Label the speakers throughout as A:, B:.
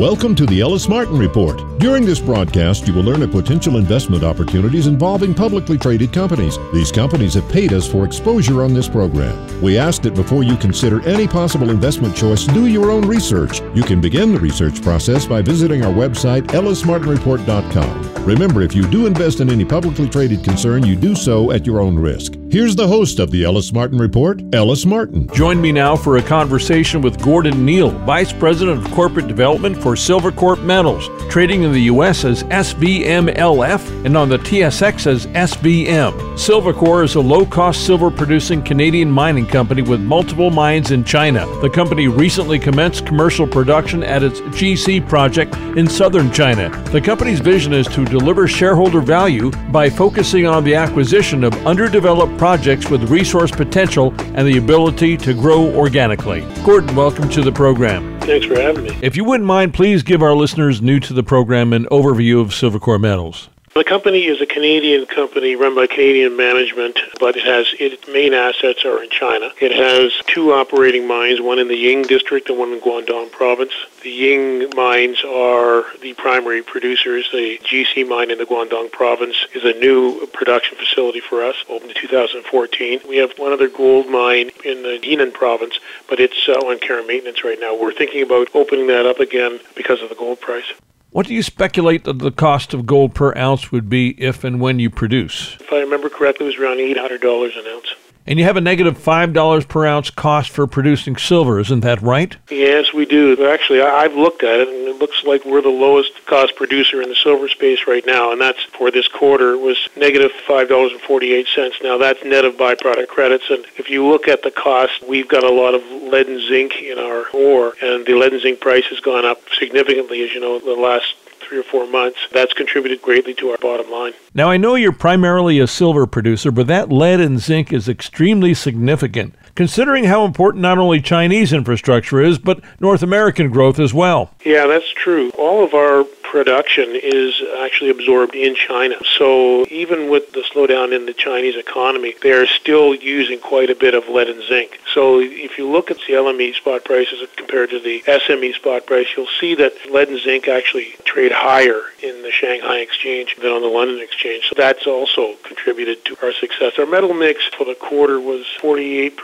A: Welcome to the Ellis Martin Report. During this broadcast, you will learn of potential investment opportunities involving publicly traded companies. These companies have paid us for exposure on this program. We ask that before you consider any possible investment choice, do your own research. You can begin the research process by visiting our website, ellismartinreport.com. Remember, if you do invest in any publicly traded concern, you do so at your own risk. Here's the host of the Ellis Martin Report, Ellis Martin.
B: Join me now for a conversation with Gordon Neal, Vice President of Corporate Development for Silvercorp Metals, trading in the U.S. as SVMLF and on the TSX as SVM. Silvercorp is a low cost silver producing Canadian mining company with multiple mines in China. The company recently commenced commercial production at its GC project in southern China. The company's vision is to deliver shareholder value by focusing on the acquisition of underdeveloped projects with resource potential and the ability to grow organically. Gordon, welcome to the program.
C: Thanks for having me.
B: If you wouldn't mind, please give our listeners new to the program an overview of Silvercorp Metals.
C: The company is a Canadian company run by Canadian management, but it has its main assets are in China. It has two operating mines, one in the Ying district and one in Guangdong province. The Ying mines are the primary producers. The GC mine in the Guangdong province is a new production facility for us, opened in 2014. We have one other gold mine in the Henan province, but it's uh, on care and maintenance right now. We're thinking about opening that up again because of the gold price.
B: What do you speculate that the cost of gold per ounce would be if and when you produce?
C: If I remember correctly, it was around $800 an ounce.
B: And you have a negative $5 per ounce cost for producing silver, isn't that right?
C: Yes, we do. Actually, I've looked at it, and it looks like we're the lowest cost producer in the silver space right now, and that's for this quarter was negative $5.48. Now, that's net of byproduct credits, and if you look at the cost, we've got a lot of lead and zinc in our ore, and the lead and zinc price has gone up significantly, as you know, the last three or four months. That's contributed greatly to our bottom line.
B: Now, I know you're primarily a silver producer, but that lead and zinc is extremely significant, considering how important not only Chinese infrastructure is, but North American growth as well.
C: Yeah, that's true. All of our production is actually absorbed in China. So even with the slowdown in the Chinese economy, they are still using quite a bit of lead and zinc. So if you look at the LME spot prices compared to the SME spot price, you'll see that lead and zinc actually trade higher in the Shanghai exchange than on the London exchange. So that's also contributed to our success. Our metal mix for the quarter was 48%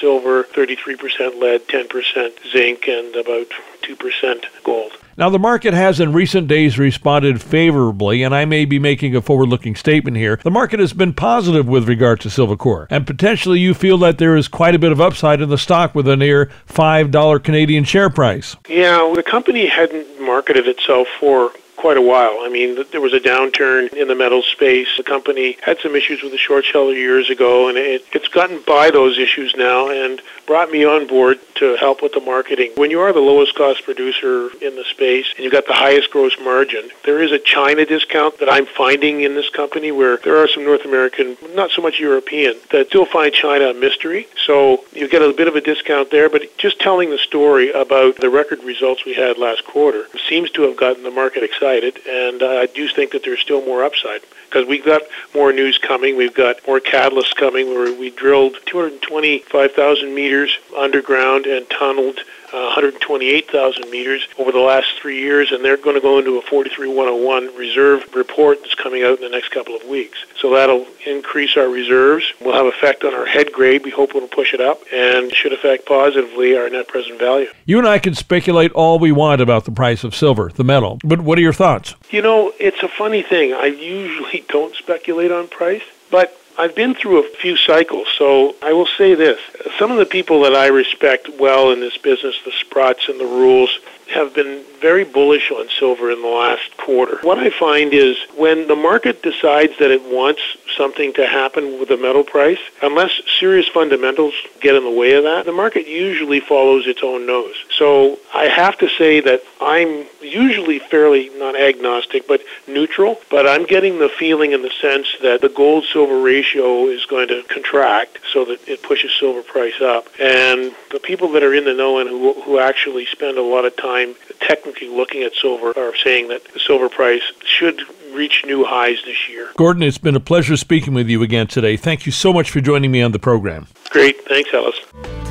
C: silver, 33% lead, 10% zinc, and about 2% gold.
B: Now, the market has in recent days responded favorably, and I may be making a forward looking statement here. The market has been positive with regard to Silvercorp, and potentially you feel that there is quite a bit of upside in the stock with a near $5 Canadian share price.
C: Yeah, the company hadn't marketed itself for quite a while. I mean, there was a downturn in the metals space. The company had some issues with the short seller years ago, and it, it's gotten by those issues now and brought me on board to help with the marketing. When you are the lowest cost producer in the space and you've got the highest gross margin, there is a China discount that I'm finding in this company where there are some North American, not so much European, that still find China a mystery. So you get a bit of a discount there, but just telling the story about the record results we had last quarter seems to have gotten the market excited excited, and I do think that there's still more upside because we've got more news coming. We've got more catalysts coming. Where we drilled 225,000 meters underground and tunneled Uh, 128,000 meters over the last three years, and they're going to go into a 43101 reserve report that's coming out in the next couple of weeks. So that'll increase our reserves. Will have effect on our head grade. We hope it'll push it up, and should affect positively our net present value.
B: You and I can speculate all we want about the price of silver, the metal, but what are your thoughts?
C: You know, it's a funny thing. I usually don't speculate on price, but I've been through a few cycles, so I will say this. Some of the people that I respect well in this business, the Sprotts and the Rules, have been very bullish on silver in the last quarter. What I find is when the market decides that it wants something to happen with the metal price, unless serious fundamentals get in the way of that, the market usually follows its own nose. So I have to say that I'm usually fairly not agnostic but neutral, but I'm getting the feeling in the sense that the gold silver ratio is going to contract so that it pushes silver price up. And the people that are in the know and who, who actually spend a lot of time technically looking at silver are saying that the silver price should reach new highs this year.
B: Gordon, it's been a pleasure speaking with you again today. Thank you so much for joining me on the program.
C: Great. Thanks, Ellis.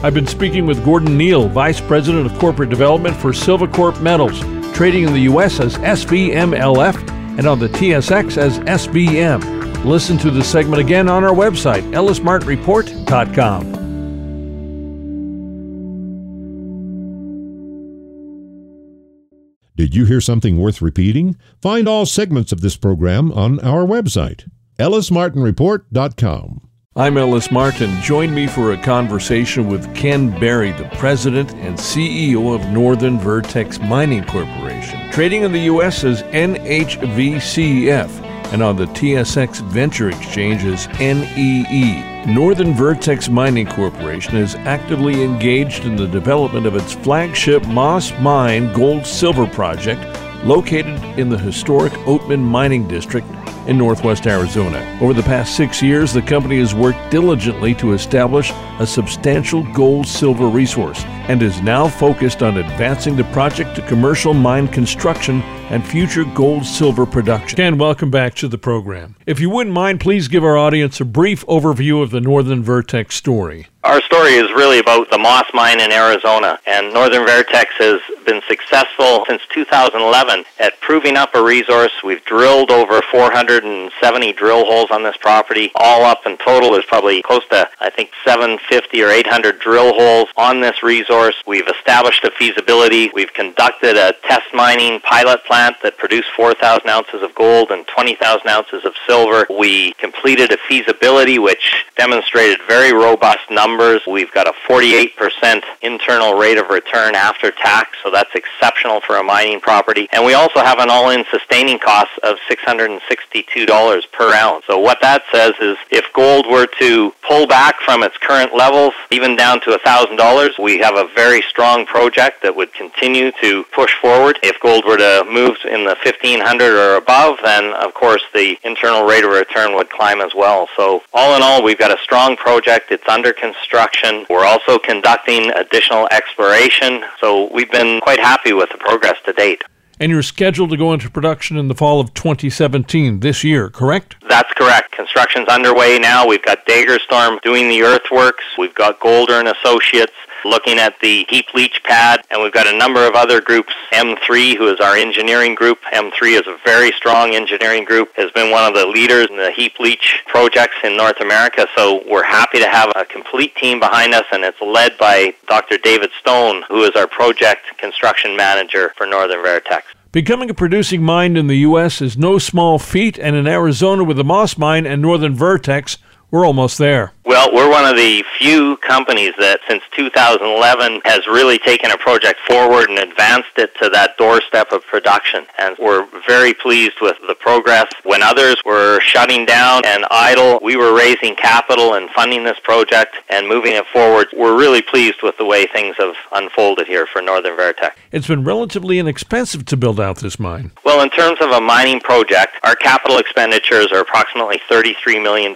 B: I've been speaking with Gordon Neal, Vice President of Corporate Development for Silvercorp Metals, trading in the U.S. as SVMLF and on the TSX as SVM. Listen to the segment again on our website, ellismartinreport.com.
A: Did you hear something worth repeating? Find all segments of this program on our website, ellismartinreport.com.
B: I'm Ellis Martin. Join me for a conversation with Ken Berry, the president and CEO of Northern Vertex Mining Corporation, trading in the U.S. as NHVCF and on the TSX Venture Exchange as NEE. Northern Vertex Mining Corporation is actively engaged in the development of its flagship Moss Mine gold silver project located in the historic Oatman Mining District in northwest Arizona. Over the past six years, the company has worked diligently to establish a substantial gold silver resource and is now focused on advancing the project to commercial mine construction and future gold silver production. Ken, welcome back to the program. If you wouldn't mind, please give our audience a brief overview of the Northern Vertex story.
D: Our story is really about the Moss Mine in Arizona, and Northern Vertex has been successful since 2011 at proving up a resource. We've drilled over 470 drill holes on this property. All up in total is probably close to, I think, 750 or 800 drill holes on this resource. We've established a feasibility. We've conducted a test mining pilot plant that produced 4,000 ounces of gold and 20,000 ounces of silver. We completed a feasibility which demonstrated very robust numbers numbers. We've got a 48% internal rate of return after tax, so that's exceptional for a mining property. And we also have an all-in sustaining cost of $662 per ounce. So what that says is if gold were to pull back from its current levels, even down to $1,000, we have a very strong project that would continue to push forward. If gold were to move in the 1500 or above, then of course the internal rate of return would climb as well. So all in all, we've got a strong project. It's under construction construction. We're also conducting additional exploration, so we've been quite happy with the progress to date.
B: And you're scheduled to go into production in the fall of 2017, this year, correct?
D: That's correct. Construction's underway now. We've got Dagerstorm doing the earthworks. We've got Golder and Associates looking at the heap leach pad, and we've got a number of other groups. M3, who is our engineering group, M3 is a very strong engineering group, has been one of the leaders in the heap leach projects in North America. So we're happy to have a complete team behind us, and it's led by Dr. David Stone, who is our project construction manager for Northern Vertex.
B: Becoming a producing mine in the U.S. is no small feat, and in Arizona with the Moss Mine and Northern Vertex, we're almost there.
D: Well, we're one of the few companies that since 2011 has really taken a project forward and advanced it to that doorstep of production. And we're very pleased with the progress. When others were shutting down and idle, we were raising capital and funding this project and moving it forward. We're really pleased with the way things have unfolded here for Northern Vertex.
B: It's been relatively inexpensive to build out this mine.
D: Well, in terms of a mining project, our capital expenditures are approximately $33 million.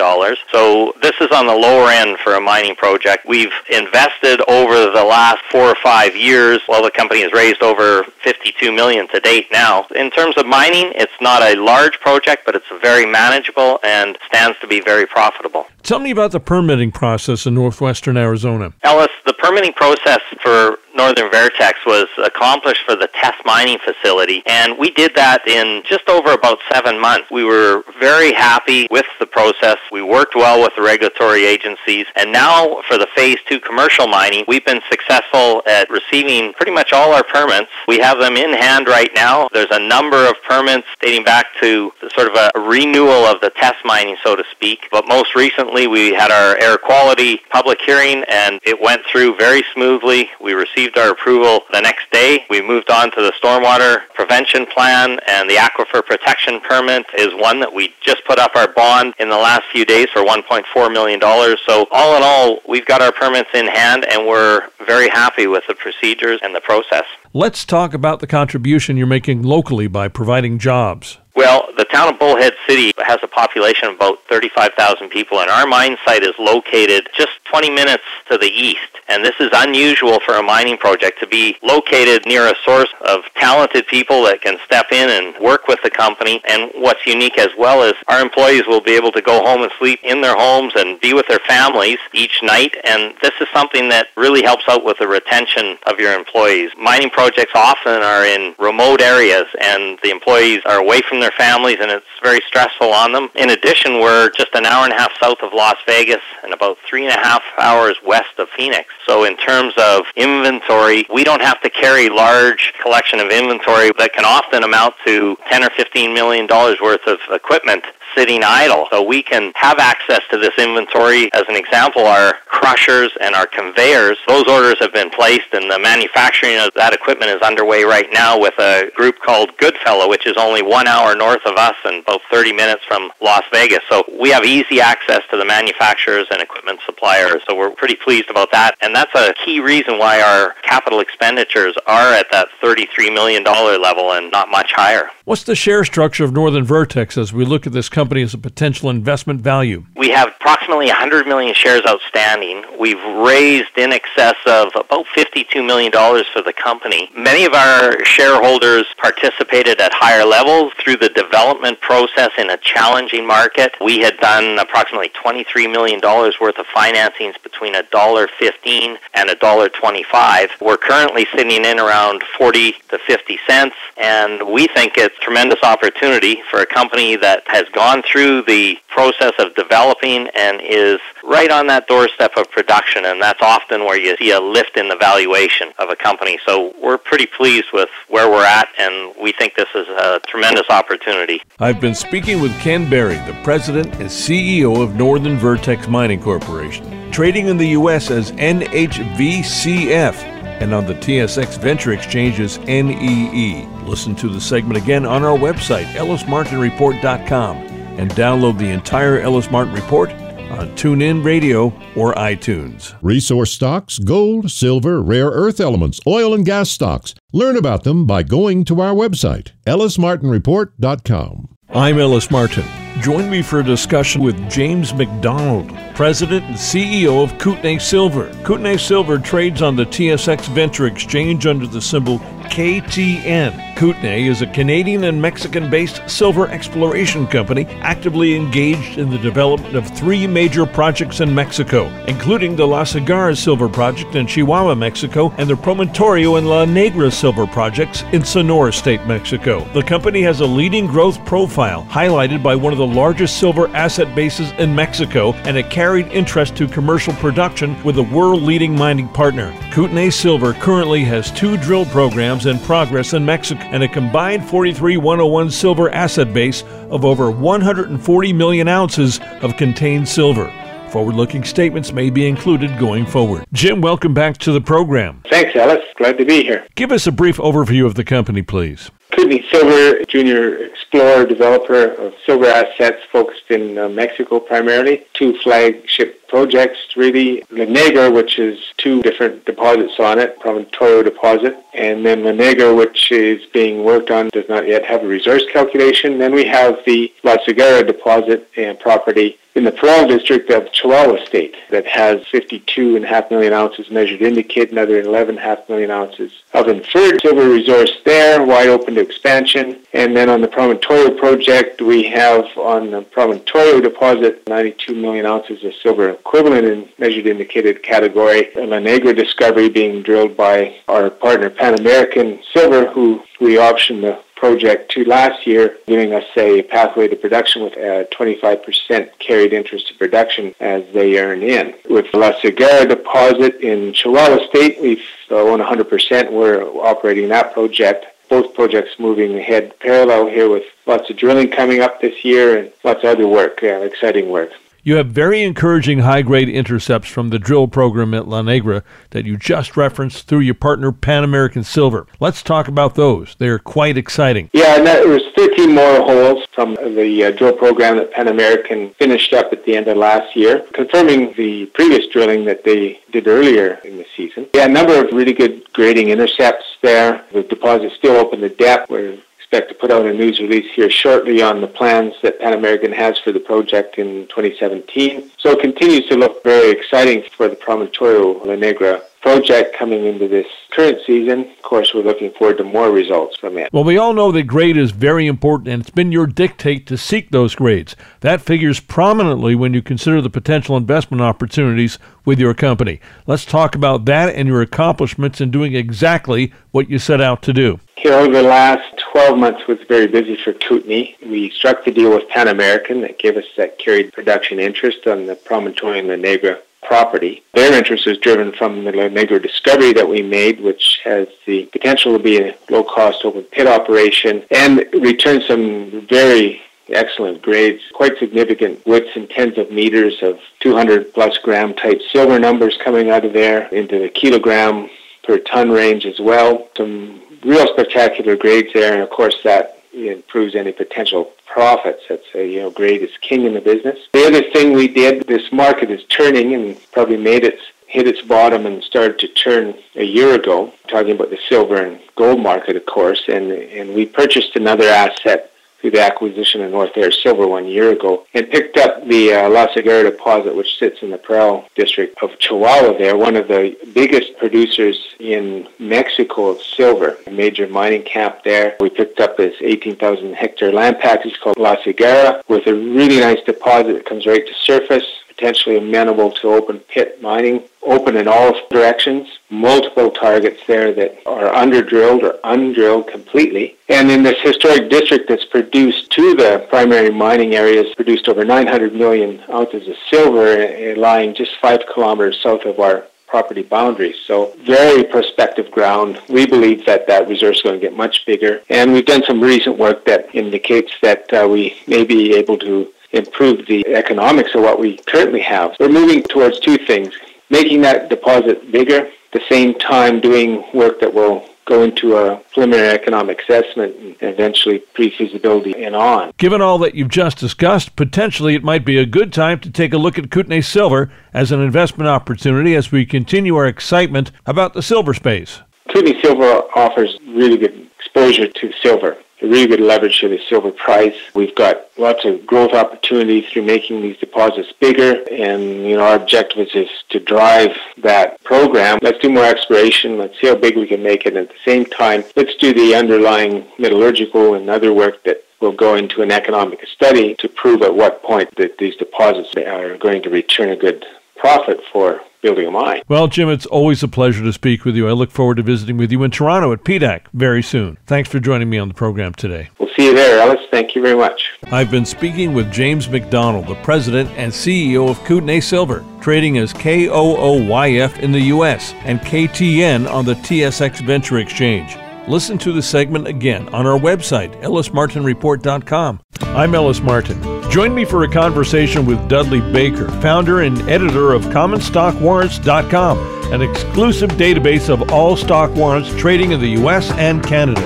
D: So this is on the lower end for a mining project. We've invested over the last four or five years. Well, the company has raised over 52 million to date now. In terms of mining, it's not a large project, but it's very manageable and stands to be very profitable.
B: Tell me about the permitting process in northwestern Arizona.
D: Ellis, the permitting process for Northern Vertex was accomplished for the test mining facility, and we did that in just over about seven months. We were very happy with the process. We worked well with the regulatory agencies, and now for the phase two commercial mining, we've been successful at receiving pretty much all our permits. We have them in hand right now. There's a number of permits dating back to sort of a renewal of the test mining, so to speak. But most recently, we had our air quality public hearing, and it went through very smoothly. We received received our approval the next day. We moved on to the stormwater prevention plan and the aquifer protection permit is one that we just put up our bond in the last few days for $1.4 million. So all in all, we've got our permits in hand and we're very happy with the procedures and the process.
B: Let's talk about the contribution you're making locally by providing jobs.
D: Well, the town of Bullhead City has a population of about 35,000 people, and our mine site is located just 20 minutes to the east. And this is unusual for a mining project to be located near a source of talented people that can step in and work with the company. And what's unique as well is our employees will be able to go home and sleep in their homes and be with their families each night. And this is something that really helps out with the retention of your employees. Mining projects often are in remote areas, and the employees are away from their families, and it's very stressful on them. In addition, we're just an hour and a half south of Las Vegas and about three and a half hours west of Phoenix. So in terms of inventory, we don't have to carry large collection of inventory that can often amount to 10 or 15 million dollars worth of equipment sitting idle. So we can have access to this inventory. As an example, our crushers and our conveyors, those orders have been placed and the manufacturing of that equipment is underway right now with a group called Goodfellow, which is only one hour north of us and about 30 minutes from Las Vegas. So we have easy access to the manufacturers and equipment suppliers. So we're pretty pleased about that. And that's a key reason why our capital expenditures are at that $33 million level and not much higher.
B: What's the share structure of Northern Vertex as we look at this company as a potential investment value?
D: We have approximately 100 million shares outstanding. We've raised in excess of about $52 million for the company. Many of our shareholders participated at higher levels through the development process in a challenging market. We had done approximately $23 million worth of financings between $1.15 and $1.25. We're currently sitting in around 40 to 50 cents, and we think it's a tremendous opportunity for a company that has gone through the process of developing and is right on that doorstep of production, and that's often where you see a lift in the valuation of a company. So we're pretty pleased with where we're at, and we think this is a tremendous opportunity.
B: I've been speaking with Ken Berry, the president and CEO of Northern Vertex Mining Corporation, trading in the U.S. as NHVCF and on the TSX Venture Exchange NEE. Listen to the segment again on our website, ellismartinreport.com, and download the entire Ellis Martin Report on TuneIn Radio or iTunes.
A: Resource stocks, gold, silver, rare earth elements, oil and gas stocks. Learn about them by going to our website, ellismartinreport.com.
B: I'm Ellis Martin. Join me for a discussion with James McDonald, President and CEO of Kootenay Silver. Kootenay Silver trades on the TSX Venture Exchange under the symbol KTN. Kootenay is a Canadian and Mexican based silver exploration company actively engaged in the development of three major projects in Mexico, including the La Cigarra Silver Project in Chihuahua, Mexico, and the Promontorio and La Negra Silver Projects in Sonora State, Mexico. The company has a leading growth profile, highlighted by one of the largest silver asset bases in Mexico and a carried interest to commercial production with a world leading mining partner. Kootenay Silver currently has two drill programs in progress in Mexico and a combined 43101 silver asset base of over 140 million ounces of contained silver. Forward looking statements may be included going forward. Jim, welcome back to the program.
E: Thanks, Ellis. Glad to be here.
B: Give us a brief overview of the company, please.
E: Kootenay Silver, junior explorer, developer of silver assets focused in uh, Mexico primarily. Two flagship projects, really. La Negra, which is two different deposits on it, Promontorio deposit, and then La Negra, which is being worked on, does not yet have a resource calculation. Then we have the La Cigarra deposit and property in the Parral district of Chihuahua State that has 52.5 million ounces measured indicated, another 11.5 million ounces of inferred silver resource there, wide open to expansion. And then on the Promontorio project, we have on the Promontorio deposit 92 million ounces of silver equivalent in measured indicated category. A La Negra discovery being drilled by our partner Pan American Silver, who we optioned the project to last year, giving us a pathway to production with a 25% carried interest to production as they earn in. With the La Cigarra deposit in Chihuahua State, we own 100%. We're operating that project. Both projects moving ahead parallel here with lots of drilling coming up this year and lots of other work, uh, exciting work.
B: You have very encouraging high grade intercepts from the drill program at La Negra that you just referenced through your partner Pan American Silver. Let's talk about those. They're quite exciting.
E: Yeah, and there was 13 more holes from the uh, drill program that Pan American finished up at the end of last year, confirming the previous drilling that they did earlier in the season. Yeah, a number of really good grading intercepts there. The deposit still open to depth. We're expect to put out a news release here shortly on the plans that Pan American has for the project in 2017. So it continues to look very exciting for the Promontorio La Negra project coming into this current season. Of course, we're looking forward to more results from it.
B: Well, we all know that grade is very important, and it's been your dictate to seek those grades. That figures prominently when you consider the potential investment opportunities with your company. Let's talk about that and your accomplishments in doing exactly what you set out to do.
E: Here over the last 12 months was very busy for Kootenay. We struck the deal with Pan American that gave us that carried production interest on the Promontory and La Negra property. Their interest is driven from the La Negra discovery that we made, which has the potential to be a low-cost open pit operation and return some very excellent grades, quite significant widths in tens of meters of 200 plus gram type silver numbers coming out of there into the kilogram per ton range as well. Some real spectacular grades there, and of course that improves any potential profits. That's a you know grade is king in the business. The other thing we did, this market is turning and probably made its hit its bottom and started to turn a year ago. Talking about the silver and gold market, of course, and and we purchased another asset through the acquisition of Northair Silver one year ago and picked up the uh, La Cigarra deposit, which sits in the Parral district of Chihuahua there, one of the biggest producers in Mexico of silver, a major mining camp there. We picked up this 18,000 hectare land package called La Cigarra with a really nice deposit that comes right to surface potentially amenable to open pit mining, open in all directions, multiple targets there that are under-drilled or undrilled completely. And in this historic district that's produced to the primary mining areas, produced over 900 million ounces of silver uh, lying just five kilometers south of our property boundaries. So very prospective ground. We believe that that reserve is going to get much bigger. And we've done some recent work that indicates that uh, we may be able to improve the economics of what we currently have. We're moving towards two things making that deposit bigger, at the same time doing work that will go into a preliminary economic assessment and eventually pre-feasibility and on.
B: Given all that you've just discussed, potentially it might be a good time to take a look at Kootenay Silver as an investment opportunity as we continue our excitement about the silver space.
E: Kootenay Silver offers really good exposure to silver really good leverage to the silver price. We've got lots of growth opportunities through making these deposits bigger, and you know our objective is to drive that program. Let's do more exploration. Let's see how big we can make it. And at the same time, let's do the underlying metallurgical and other work that will go into an economic study to prove at what point that these deposits are going to return a good profit for building a mine.
B: Well, Jim, it's always a pleasure to speak with you. I look forward to visiting with you in Toronto at PDAC very soon. Thanks for joining me on the program today.
E: We'll see you there, Ellis. Thank you very much.
B: I've been speaking with James McDonald, the president and CEO of Kootenay Silver, trading as KOOYF in the U.S. and KTN on the TSX Venture Exchange. Listen to the segment again on our website, ellismartinreport.com. I'm Ellis Martin. Join me for a conversation with Dudley Baker, founder and editor of CommonStockWarrants.com, an exclusive database of all stock warrants trading in the U.S. and Canada.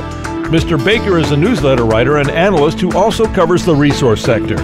B: Mr. Baker is a newsletter writer and analyst who also covers the resource sector.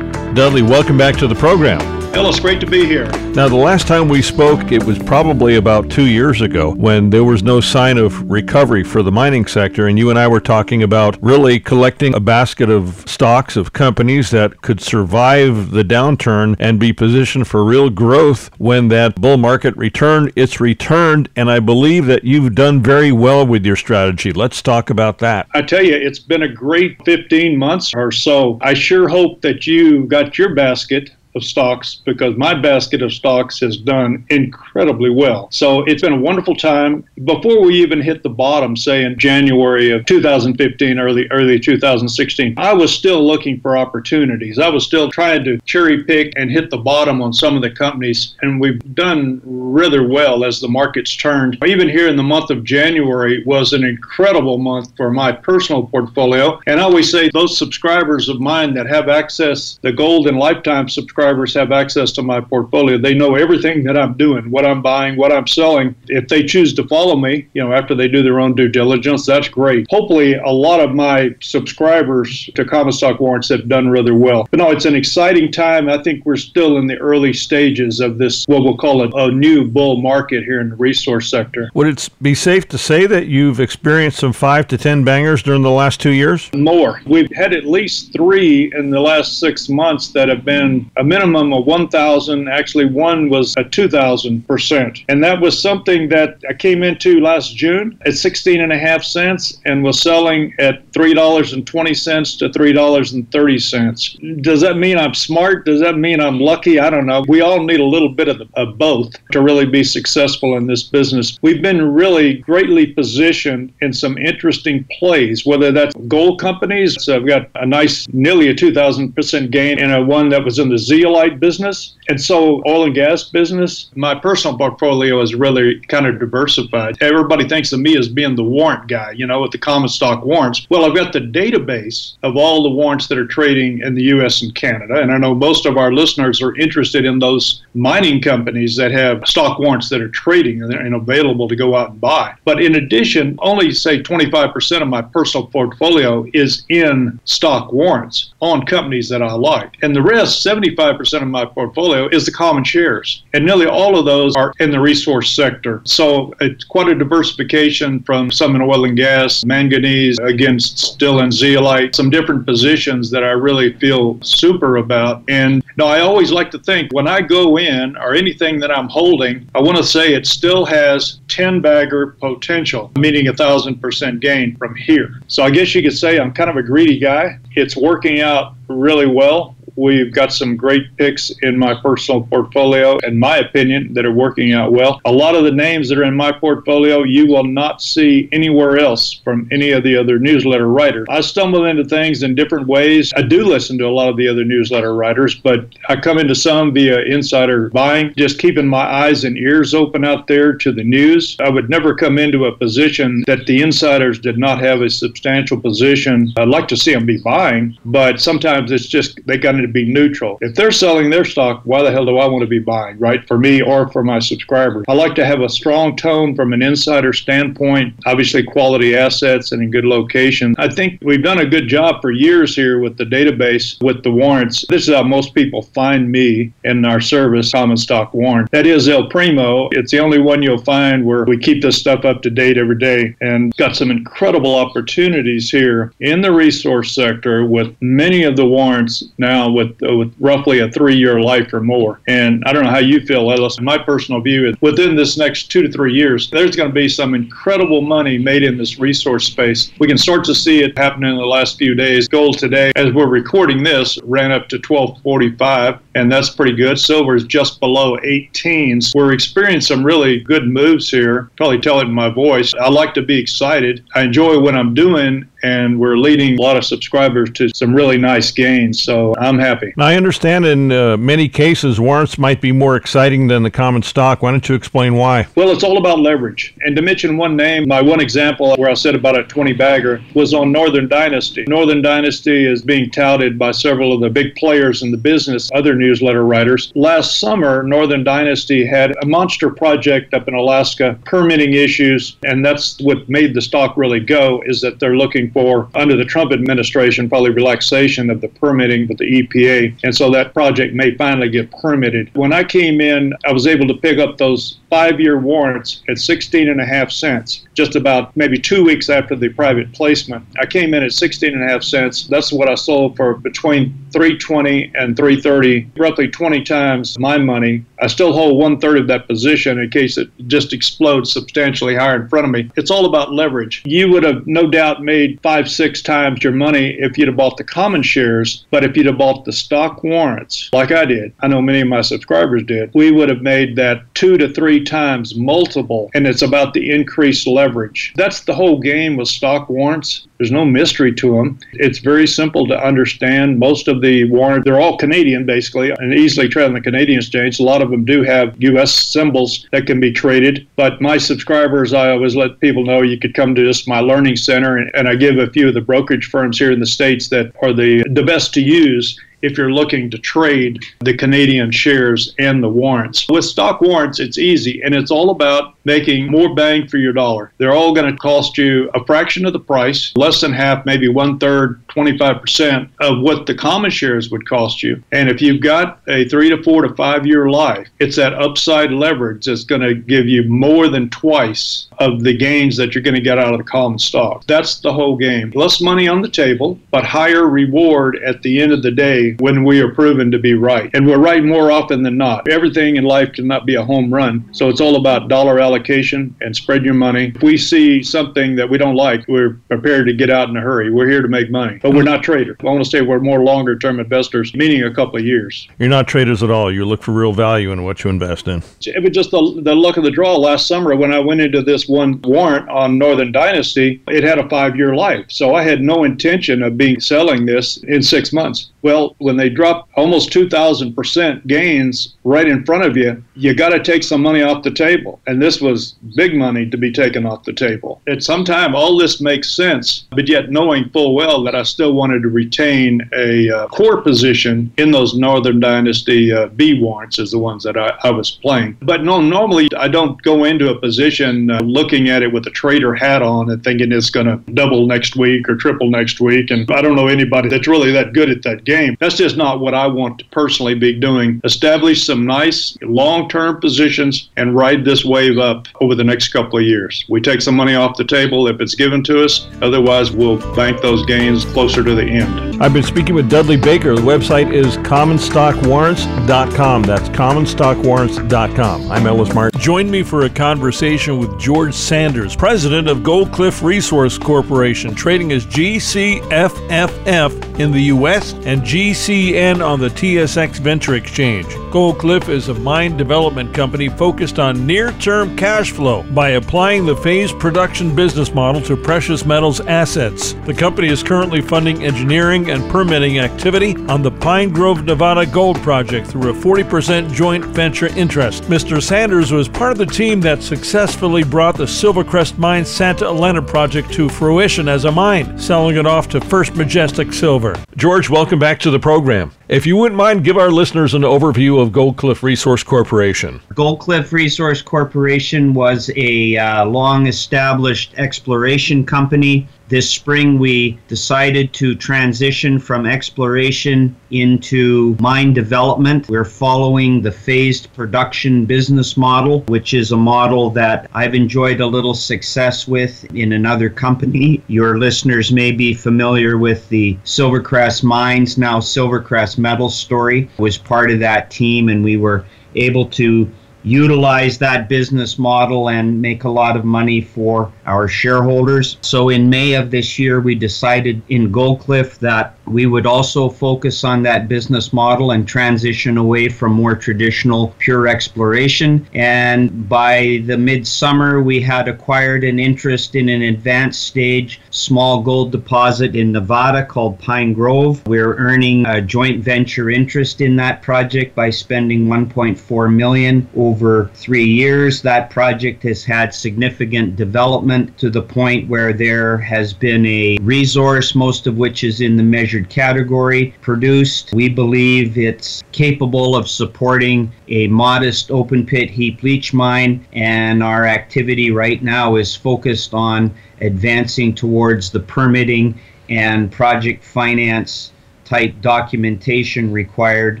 B: Dudley, welcome back to the program.
F: Ellis, great to be here.
B: Now, the last time we spoke, it was probably about two years ago when there was no sign of recovery for the mining sector, and you and I were talking about really collecting a basket of stocks of companies that could survive the downturn and be positioned for real growth when that bull market returned. It's returned, and I believe that you've done very well with your strategy. Let's talk about that.
F: I tell you, it's been a great 15 months or so. I sure hope that you got your basket of stocks because my basket of stocks has done incredibly well. So it's been a wonderful time. Before we even hit the bottom, say in January of 2015, early early 2016, I was still looking for opportunities. I was still trying to cherry pick and hit the bottom on some of the companies, and we've done rather well as the markets turned. Even here in the month of January was an incredible month for my personal portfolio. And I always say those subscribers of mine that have access the gold and lifetime subscribers subscribers have access to my portfolio. They know everything that I'm doing, what I'm buying, what I'm selling. If they choose to follow me, you know, after they do their own due diligence, that's great. Hopefully, a lot of my subscribers to common stock warrants have done rather well. But no, it's an exciting time. I think we're still in the early stages of this, what we'll call a, a new bull market here in the resource sector.
B: Would it be safe to say that you've experienced some five to 10 bangers during the last two years?
F: More. We've had at least three in the last six months that have been a minimum of 1,000. Actually, one was a 2,000%. And that was something that I came into last June at 16 and a half cents and was selling at $3.20 to $3.30. Does that mean I'm smart? Does that mean I'm lucky? I don't know. We all need a little bit of, of both to really be successful in this business. We've been really greatly positioned in some interesting plays, whether that's gold companies. So I've got a nice, nearly a 2,000% gain in a one that was in the zeolite business. And so, oil and gas business, my personal portfolio is really kind of diversified. Everybody thinks of me as being the warrant guy, you know, with the common stock warrants. Well, I've got the database of all the warrants that are trading in the U.S. and Canada. And I know most of our listeners are interested in those mining companies that have stock warrants that are trading and available to go out and buy. But in addition, only say 25% of my personal portfolio is in stock warrants on companies that I like. And the rest, 75% of my portfolio, is the common shares. And nearly all of those are in the resource sector. So it's quite a diversification from some in oil and gas, manganese, against still in zeolite, some different positions that I really feel super about. And now I always like to think when I go in or anything that I'm holding, I want to say it still has 10 bagger potential, meaning a thousand percent gain from here. So I guess you could say I'm kind of a greedy guy. It's working out really well. We've got some great picks in my personal portfolio, in my opinion, that are working out well. A lot of the names that are in my portfolio you will not see anywhere else from any of the other newsletter writers. I stumble into things in different ways. I do listen to a lot of the other newsletter writers, but I come into some via insider buying, just keeping my eyes and ears open out there to the news. I would never come into a position that the insiders did not have a substantial position. I'd like to see them be buying, but sometimes it's just they got to be neutral. If they're selling their stock, why the hell do I want to be buying, right? For me or for my subscribers. I like to have a strong tone from an insider standpoint, obviously quality assets and in good location. I think we've done a good job for years here with the database, with the warrants. This is how most people find me in our service, Common Stock Warrant. That is El Primo. It's the only one you'll find where we keep this stuff up to date every day and got some incredible opportunities here in the resource sector with many of the warrants now with, with roughly a three year life or more. And I don't know how you feel, Ellis. My personal view is within this next two to three years, there's going to be some incredible money made in this resource space. We can start to see it happening in the last few days. Gold today, as we're recording this, ran up to 1245, and that's pretty good. Silver is just below 18. So we're experiencing some really good moves here. Probably tell it in my voice. I like to be excited. I enjoy what I'm doing, and we're leading a lot of subscribers to some really nice gains. So I'm happy.
B: I understand in uh, many cases warrants might be more exciting than the common stock. Why don't you explain why?
F: Well, it's all about leverage. And to mention one name, my one example where I said about a 20 bagger was on Northern Dynasty. Northern Dynasty is being touted by several of the big players in the business, other newsletter writers. Last summer, Northern Dynasty had a monster project up in Alaska, permitting issues, and that's what made the stock really go is that they're looking for, under the Trump administration, probably relaxation of the permitting with the EPA. And so that project may finally get permitted. When I came in, I was able to pick up those five year warrants at 16 and a half cents, just about maybe two weeks after the private placement. I came in at 16 and a half cents. That's what I sold for between 320 and 330, roughly 20 times my money. I still hold one third of that position in case it just explodes substantially higher in front of me. It's all about leverage. You would have no doubt made five, six times your money if you'd have bought the common shares, but if you'd have bought the stock warrants, like I did, I know many of my subscribers did, we would have made that two to three times multiple, and it's about the increased leverage. That's the whole game with stock warrants. There's no mystery to them. It's very simple to understand. Most of the warrants, they're all Canadian basically, and easily traded on the Canadian exchange. A lot of them do have U.S. symbols that can be traded. But my subscribers, I always let people know you could come to just my learning center, and, and I give a few of the brokerage firms here in the States that are the, the best to use if you're looking to trade the Canadian shares and the warrants. With stock warrants, it's easy and it's all about making more bang for your dollar. They're all going to cost you a fraction of the price, less than half, maybe one third, 25% of what the common shares would cost you. And if you've got a three to four to five year life, it's that upside leverage that's going to give you more than twice of the gains that you're going to get out of the common stock. That's the whole game. Less money on the table, but higher reward at the end of the day when we are proven to be right. And we're right more often than not. Everything in life cannot be a home run. So it's all about dollar allocation and spread your money. If we see something that we don't like, we're prepared to get out in a hurry. We're here to make money, but we're not traders. I want to say we're more longer term investors, meaning a couple of years.
B: You're not traders at all. You look for real value in what you invest in.
F: It was just the, the luck of the draw last summer when I went into this one warrant on Northern Dynasty. It had a five year life. So I had no intention of being selling this in six months. Well, when they drop almost 2,000% gains right in front of you, you got to take some money off the table. And this was big money to be taken off the table. At some time, all this makes sense, but yet knowing full well that I still wanted to retain a uh, core position in those Northern Dynasty uh, B warrants as the ones that I, I, was playing. But no, normally I don't go into a position uh, looking at it with a trader hat on and thinking it's going to double next week or triple next week. And I don't know anybody that's really that good at that game game. That's just not what I want to personally be doing. Establish some nice long term positions and ride this wave up over the next couple of years. We take some money off the table if it's given to us, otherwise, we'll bank those gains closer to the end.
B: I've been speaking with Dudley Baker. The website is commonstockwarrants.com. That's commonstockwarrants.com. I'm Ellis Martin. Join me for a conversation with George Sanders, president of Gold Cliff Resource Corporation, trading as GCFFF in the U.S. and GCN on the TSX Venture Exchange. Gold Cliff is a mine development company focused on near term cash flow by applying the phased production business model to precious metals assets. The company is currently funding engineering and permitting activity on the Pine Grove, Nevada Gold Project through a 40% joint venture interest. Mr. Sanders was part of the team that successfully brought the Silvercrest Mine Santa Elena project to fruition as a mine, selling it off to First Majestic Silver. George, welcome back to the program. If you wouldn't mind, give our listeners an overview of Gold Cliff Resource Corporation.
G: Gold Cliff Resource Corporation was a uh, long established exploration company this spring, we decided to transition from exploration into mine development. We're following the phased production business model, which is a model that I've enjoyed a little success with in another company. Your listeners may be familiar with the Silvercrest Mines, now Silvercrest Metals story. Was part of that team, and we were able to utilize that business model and make a lot of money for our shareholders. So in May of this year, we decided in Gold Cliff that we would also focus on that business model and transition away from more traditional pure exploration. And by the midsummer, we had acquired an interest in an advanced stage small gold deposit in Nevada called Pine Grove. We're earning a joint venture interest in that project by spending 1.4 million over 3 years. That project has had significant development to the point where there has been a resource most of which is in the measured category produced. We believe it's capable of supporting a modest open pit heap leach mine, and our activity right now is focused on advancing towards the permitting and project finance type documentation required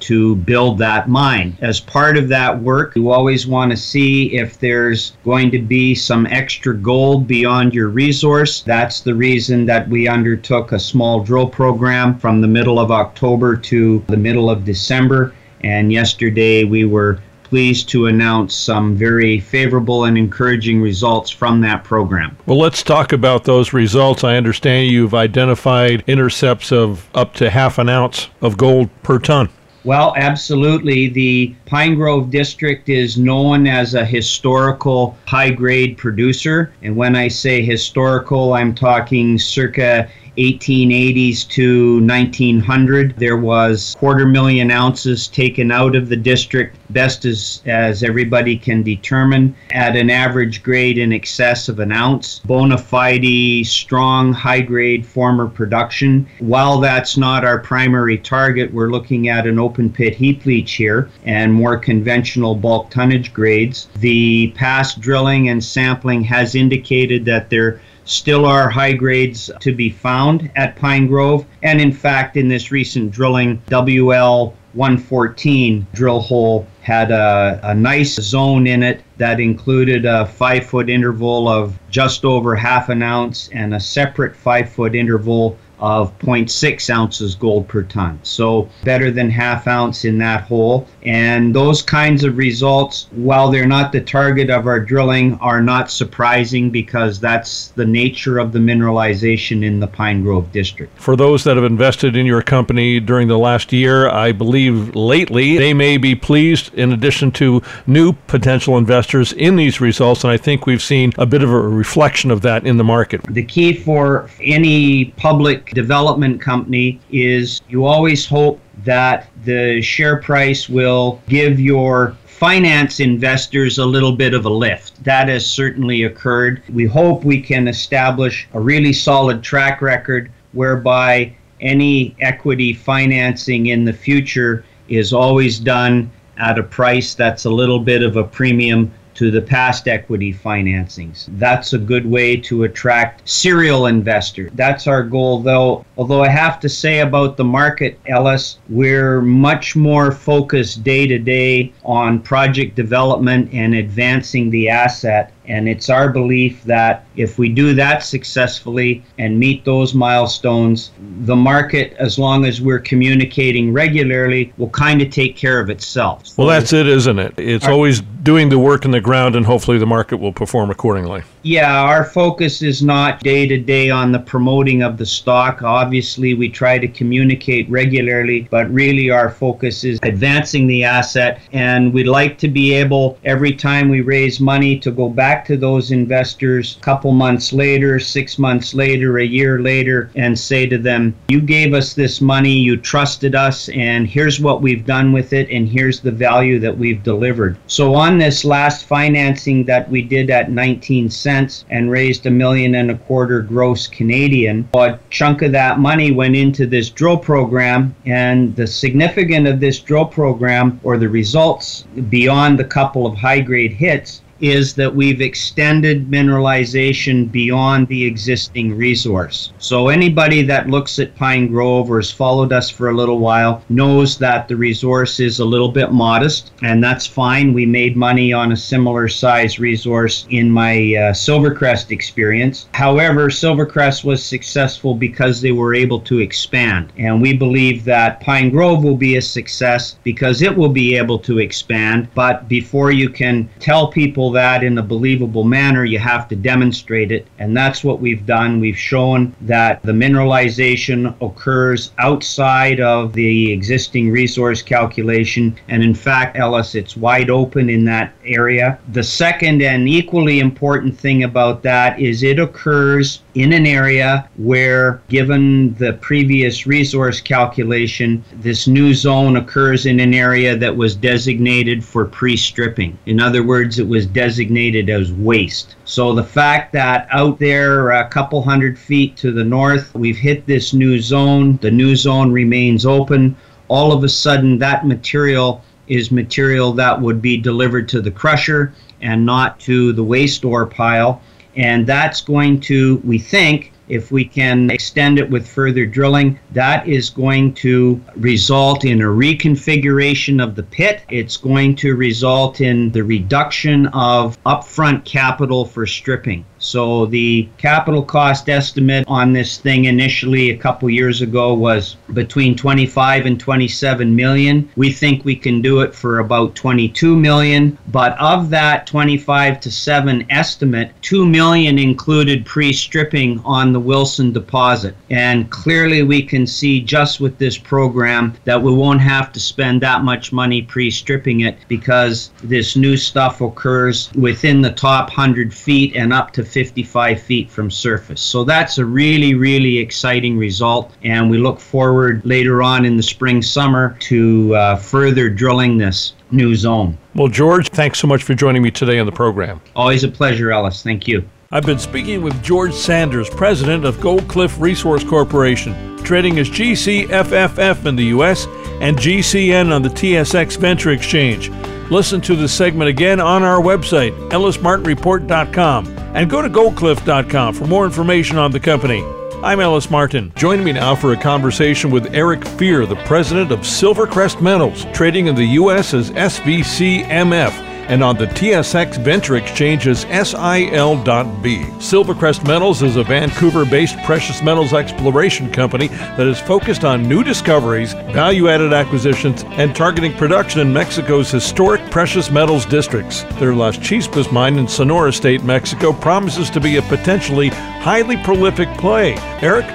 G: to build that mine. As part of that work, you always want to see if there's going to be some extra gold beyond your resource. That's the reason that we undertook a small drill program from the middle of October to the middle of December. And yesterday we were pleased to announce some very favorable and encouraging results from that program.
B: Well, let's talk about those results. I understand you've identified intercepts of up to half an ounce of gold per ton.
G: Well, absolutely. The Pine Grove District is known as a historical high grade producer. And when I say historical, I'm talking circa 1880s to 1900. There was quarter million ounces taken out of the district, best as, as everybody can determine, at an average grade in excess of an ounce. Bona fide, strong, high grade former production. While that's not our primary target, we're looking at an open pit heap leach here and more conventional bulk tonnage grades. The past drilling and sampling has indicated that there Still are high grades to be found at Pine Grove. And in fact, in this recent drilling, WL 114 drill hole had a, a nice zone in it that included a five foot interval of just over half an ounce and a separate five foot interval of 0.6 ounces gold per ton. So better than half ounce in that hole. And those kinds of results, while they're not the target of our drilling, are not surprising because that's the nature of the mineralization in the Pine Grove district.
B: For those that have invested in your company during the last year, I believe lately they may be pleased in addition to new potential investors in these results. And I think we've seen a bit of a reflection of that in the market.
G: The key for any public development company is you always hope that the share price will give your finance investors a little bit of a lift. That has certainly occurred. We hope we can establish a really solid track record whereby any equity financing in the future is always done at a price that's a little bit of a premium to the past equity financings. That's a good way to attract serial investors. That's our goal, though. Although I have to say about the market, Ellis, we're much more focused day to day on project development and advancing the asset and it's our belief that if we do that successfully and meet those milestones, the market, as long as we're communicating regularly, will kind of take care of itself.
B: Well, that's it, isn't it? It's our, always doing the work in the ground, and hopefully the market will perform accordingly.
G: Yeah, our focus is not day to day on the promoting of the stock. Obviously, we try to communicate regularly, but really our focus is advancing the asset. And we'd like to be able, every time we raise money, to go back back to those investors a couple months later, six months later, a year later, and say to them, You gave us this money, you trusted us, and here's what we've done with it, and here's the value that we've delivered. So, on this last financing that we did at 19 cents and raised a million and a quarter gross Canadian, a chunk of that money went into this drill program, and the significance of this drill program or the results beyond the couple of high grade hits is that we've extended mineralization beyond the existing resource. So anybody that looks at Pine Grove or has followed us for a little while knows that the resource is a little bit modest, and that's fine. We made money on a similar size resource in my uh, Silvercrest experience. However, Silvercrest was successful because they were able to expand, and we believe that Pine Grove will be a success because it will be able to expand. But before you can tell people that in a believable manner, you have to demonstrate it. And that's what we've done. We've shown that the mineralization occurs outside of the existing resource calculation. And in fact, Ellis, it's wide open in that area. The second and equally important thing about that is it occurs in an area where, given the previous resource calculation, this new zone occurs in an area that was designated for pre stripping. In other words, it was designated as waste. So the fact that out there, a couple hundred feet to the north, we've hit this new zone, the new zone remains open. All of a sudden, that material is material that would be delivered to the crusher and not to the waste ore pile. And that's going to, we think, if we can extend it with further drilling, that is going to result in a reconfiguration of the pit. It's going to result in the reduction of upfront capital for stripping. So the capital cost estimate on this thing initially a couple years ago was between 25 and 27 million. We think we can do it for about 22 million, but of that 25 to 7 estimate, 2 million included pre-stripping on the Wilson deposit. And clearly we can see just with this program that we won't have to spend that much money pre-stripping it because this new stuff occurs within the top 100 feet and up to 55 feet from surface. So that's a really, really exciting result. And we look forward later on in the spring, summer to uh, further drilling this new zone.
B: Well, George, thanks so much for joining me today on the program.
G: Always a pleasure, Ellis. Thank you.
B: I've been speaking with George Sanders, president of Goldcliff Resource Corporation, trading as GCFFF in the U.S. and GCN on the TSX Venture Exchange. Listen to the segment again on our website, ellismartinreport.com, and go to goldcliff.com for more information on the company. I'm Ellis Martin. Join me now for a conversation with Eric Fier, the president of Silvercrest Metals, trading in the U.S. as SVCMF and on the TSX Venture Exchange as SIL.B. Silvercrest Metals is a Vancouver based precious metals exploration company that is focused on new discoveries, value added acquisitions, and targeting production in Mexico's historic precious metals districts. Their Las Chispas mine in Sonora State, Mexico, promises to be a potentially highly prolific play. Eric,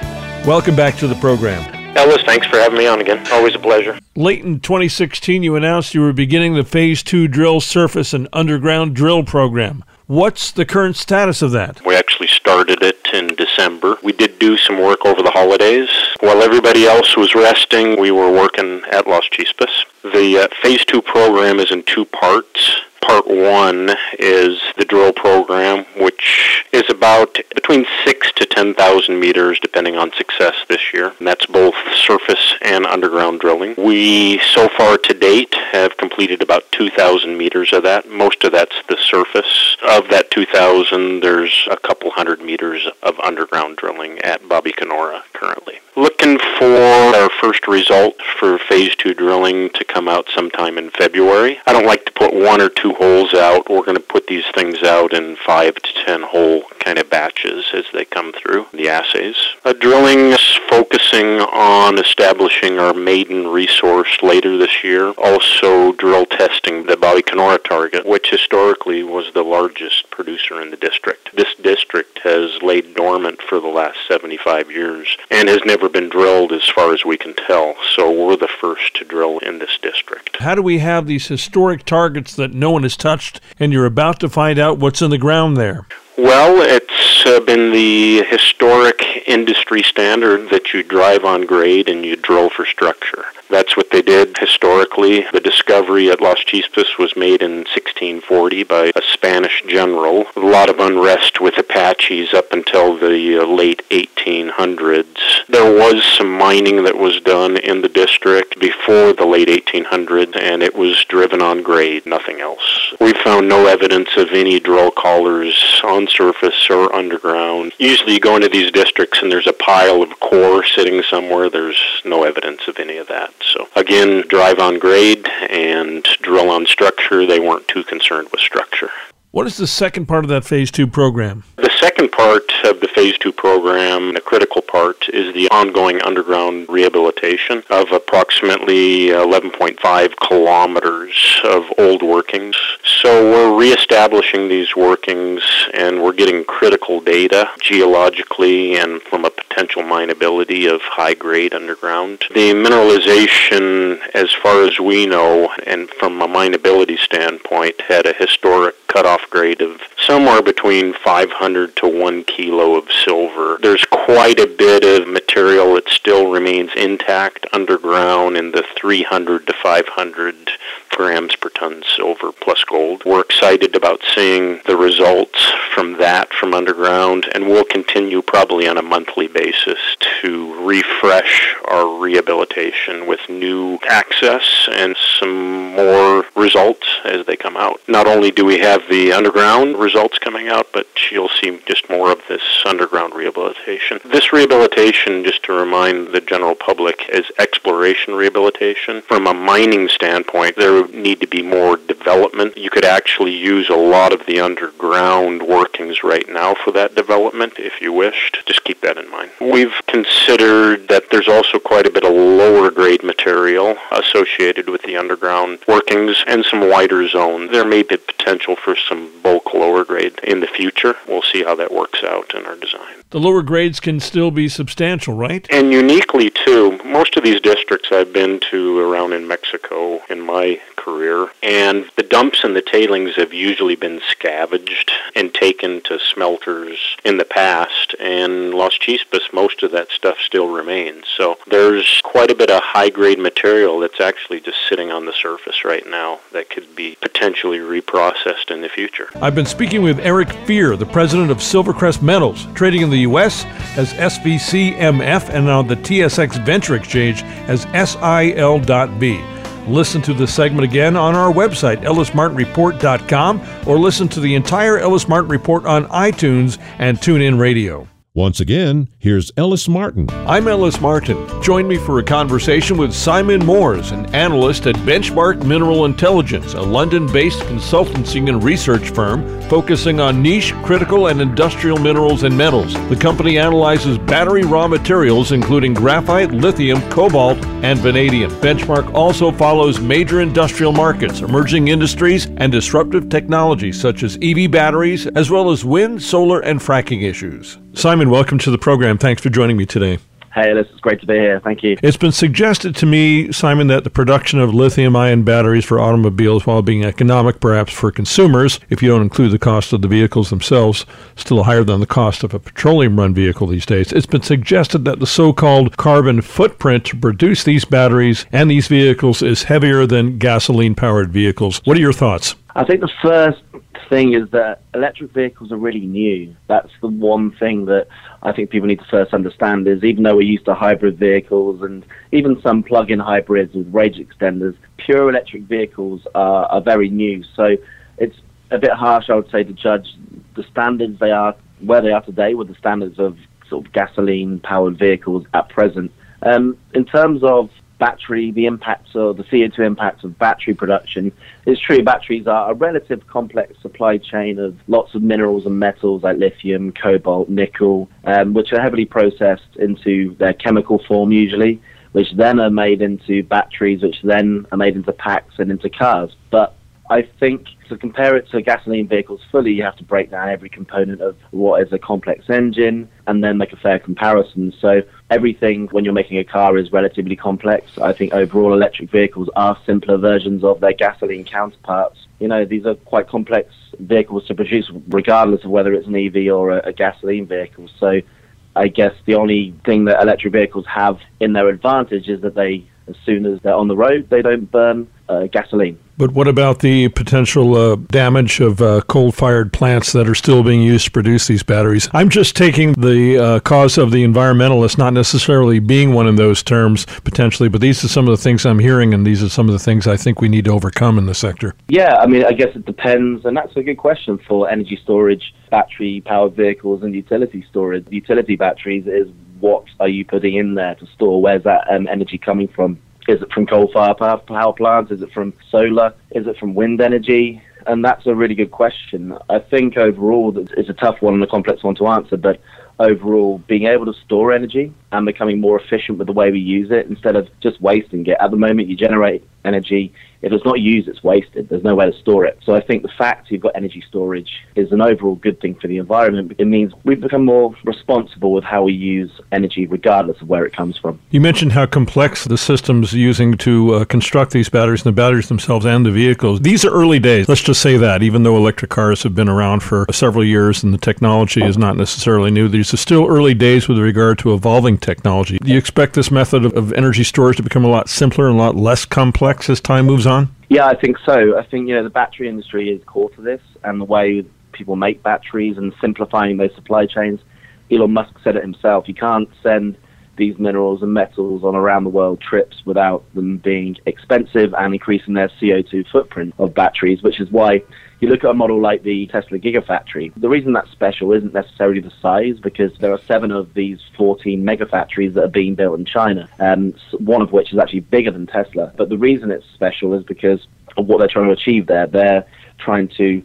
B: welcome back to the program.
H: Ellis, thanks for having me on again. Always a pleasure.
B: Late in 2016, you announced you were beginning the Phase 2 drill surface and underground drill program. What's the current status of that?
H: We actually started it in December. We did do some work over the holidays. While everybody else was resting, we were working at Las Chispas. The uh, Phase 2 program is in two parts. Part one is the drill program, which is about between six to 10,000 meters, depending on success this year. And that's both surface and underground drilling. We, so far to date, have completed about 2,000 meters of that. Most of that's the surface. Of that 2,000, there's a couple hundred meters of underground drilling at Babicanora currently. Looking for our first result for phase two drilling to come out sometime in February. I don't like to put one or two holes out. We're going to put these things out in five to ten hole kind of batches as they come through the assays. Uh, drilling is focusing on establishing our maiden resource later this year. Also drill testing the Babicanora target, which historically was the largest producer in the district. This district has laid dormant for the last 75 years and has never been drilled as far as we can tell. So we're the first to drill in this district.
B: How do we have these historic targets that no one has touched and you're about to find out what's in the ground there?
H: Well, it's uh, been the historic industry standard that you drive on grade and you drill for structure. That's what they did historically. The discovery at Las Chispas was made in 1640 by a Spanish general. A lot of unrest with Apaches up until the uh, late 1800s. There was some mining that was done in the district before the late 1800s, and it was driven on grade, nothing else. We found no evidence of any drill collars on surface or underground. Usually you go into these districts and there's a pile of core sitting somewhere. There's no evidence of any of that. So again, drive on grade and drill on structure. They weren't too concerned with structure.
B: What is the second part of that Phase 2 program?
H: The second part of the Phase 2 program, the critical part, is the ongoing underground rehabilitation of approximately 11.5 kilometers of old workings. So we're reestablishing these workings and we're getting critical data geologically and from a potential mineability of high grade underground. The mineralization, as far as we know, and from a mineability standpoint, had a historic cutoff grade of somewhere between 500 to 1 kilo of silver. There's quite a bit of material that still remains intact underground in the 300 to 500 grams per ton silver plus gold. We're excited about seeing the results from that from underground, and we'll continue probably on a monthly basis to refresh our rehabilitation with new access and some more results as they come out. Not only do we have the underground results coming out, but you'll see just more of this underground rehabilitation. This rehabilitation, just to remind the general public, is exploration rehabilitation. From a mining standpoint, there would need to be more development. You could actually use a lot of the underground workings right now for that development if you wished. Just keep that in mind. We've considered that there's also quite a bit of lower grade material associated with the underground workings and some wider zones. There may be potential for some bulk lower grade in the future. We'll see how that works out in our design.
B: The lower grades can still be substantial, right?
H: And uniquely, too, most of these districts I've been to around in Mexico in my career, and the dumps and the tailings have usually been scavenged and taken to smelters in the past. And Las Chispas, most of that stuff still remains. So there's quite a bit of high grade material that's actually just sitting on the surface right now that could be potentially reprocessed in the future.
B: I've been speaking with Eric Fier, the president of Silvercrest Metals, trading in the U.S. as SVCMF and on the TSX Venture Exchange as SIL.B. Listen to the segment again on our website, ellismartinreport.com, or listen to the entire Ellis Martin Report on iTunes and TuneIn Radio.
A: Once again, here's Ellis Martin.
B: I'm Ellis Martin. Join me for a conversation with Simon Moores, an analyst at Benchmark Mineral Intelligence, a London based consultancy and research firm focusing on niche, critical, and industrial minerals and metals. The company analyzes battery raw materials, including graphite, lithium, cobalt, and vanadium. Benchmark also follows major industrial markets, emerging industries, and disruptive technologies such as EV batteries, as well as wind, solar, and fracking issues. Simon, welcome to the program. Thanks for joining me today.
I: Hey, this is great to be here. Thank you.
B: It's been suggested to me, Simon, that the production of lithium ion batteries for automobiles, while being economic perhaps for consumers, if you don't include the cost of the vehicles themselves, still higher than the cost of a petroleum run vehicle these days. It's been suggested that the so called carbon footprint to produce these batteries and these vehicles is heavier than gasoline powered vehicles. What are your thoughts?
I: I think the first thing is that electric vehicles are really new. That's the one thing that I think people need to first understand is even though we're used to hybrid vehicles and even some plug-in hybrids with range extenders, pure electric vehicles are, are very new. So it's a bit harsh, I would say, to judge the standards they are where they are today with the standards of sort of gasoline-powered vehicles at present. Um, in terms of battery, the impacts or the CO2 impacts of battery production, it's true batteries are a relative complex supply chain of lots of minerals and metals like lithium, cobalt, nickel, um, which are heavily processed into their chemical form usually, which then are made into batteries, which then are made into packs and into cars. But I think to compare it to gasoline vehicles fully, you have to break down every component of what is a complex engine and then make a fair comparison. So everything when you're making a car is relatively complex. I think overall electric vehicles are simpler versions of their gasoline counterparts. You know, these are quite complex vehicles to produce regardless of whether it's an EV or a, a gasoline vehicle. So I guess the only thing that electric vehicles have in their advantage is that they, as soon as they're on the road, they don't burn uh, gasoline.
B: But what about the potential uh, damage of uh, coal fired plants that are still being used to produce these batteries? I'm just taking the uh, cause of the environmentalist, not necessarily being one in those terms potentially, but these are some of the things I'm hearing, and these are some of the things I think we need to overcome in the sector.
I: Yeah, I mean, I guess it depends, and that's a good question for energy storage, battery powered vehicles, and utility storage. Utility batteries is what are you putting in there to store? Where's that um, energy coming from? Is it from coal-fired power plants? Is it from solar? Is it from wind energy? And that's a really good question. I think overall it's a tough one and a complex one to answer, but overall being able to store energy and becoming more efficient with the way we use it instead of just wasting it. At the moment, you generate energy. If it's not used, it's wasted. There's nowhere to store it. So I think the fact you've got energy storage is an overall good thing for the environment. It means we've become more responsible with how we use energy, regardless of where it comes from.
B: You mentioned how complex the systems using to uh, construct these batteries and the batteries themselves and the vehicles. These are early days. Let's just say that, even though electric cars have been around for several years and the technology is not necessarily new, these are still early days with regard to evolving technology. Do you expect this method of, of energy storage to become a lot simpler and a lot less complex as time moves on?
I: Yeah, I think so. I think you know the battery industry is core to this, and the way people make batteries and simplifying those supply chains. Elon Musk said it himself. You can't send these minerals and metals on around the world trips without them being expensive and increasing their CO2 footprint of batteries, which is why you look at a model like the Tesla Gigafactory, the reason that's special isn't necessarily the size, because there are seven of these 14 megafactories that are being built in China, um, one of which is actually bigger than Tesla. But the reason it's special is because of what they're trying to achieve there. They're trying to